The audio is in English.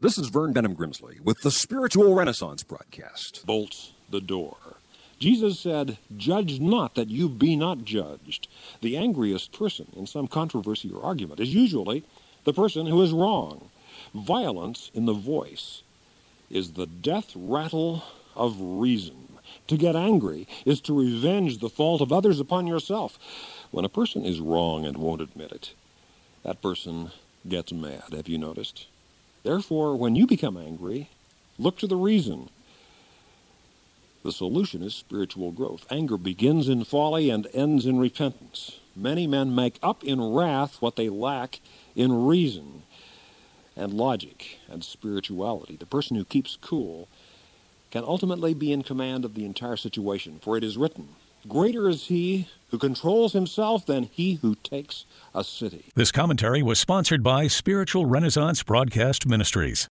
This is Vern Benham Grimsley with the Spiritual Renaissance broadcast. Bolts the door. Jesus said, Judge not that you be not judged. The angriest person in some controversy or argument is usually the person who is wrong. Violence in the voice is the death rattle of reason. To get angry is to revenge the fault of others upon yourself. When a person is wrong and won't admit it, that person gets mad. Have you noticed? Therefore, when you become angry, look to the reason. The solution is spiritual growth. Anger begins in folly and ends in repentance. Many men make up in wrath what they lack in reason and logic and spirituality. The person who keeps cool can ultimately be in command of the entire situation, for it is written, Greater is he who controls himself than he who takes a city. This commentary was sponsored by Spiritual Renaissance Broadcast Ministries.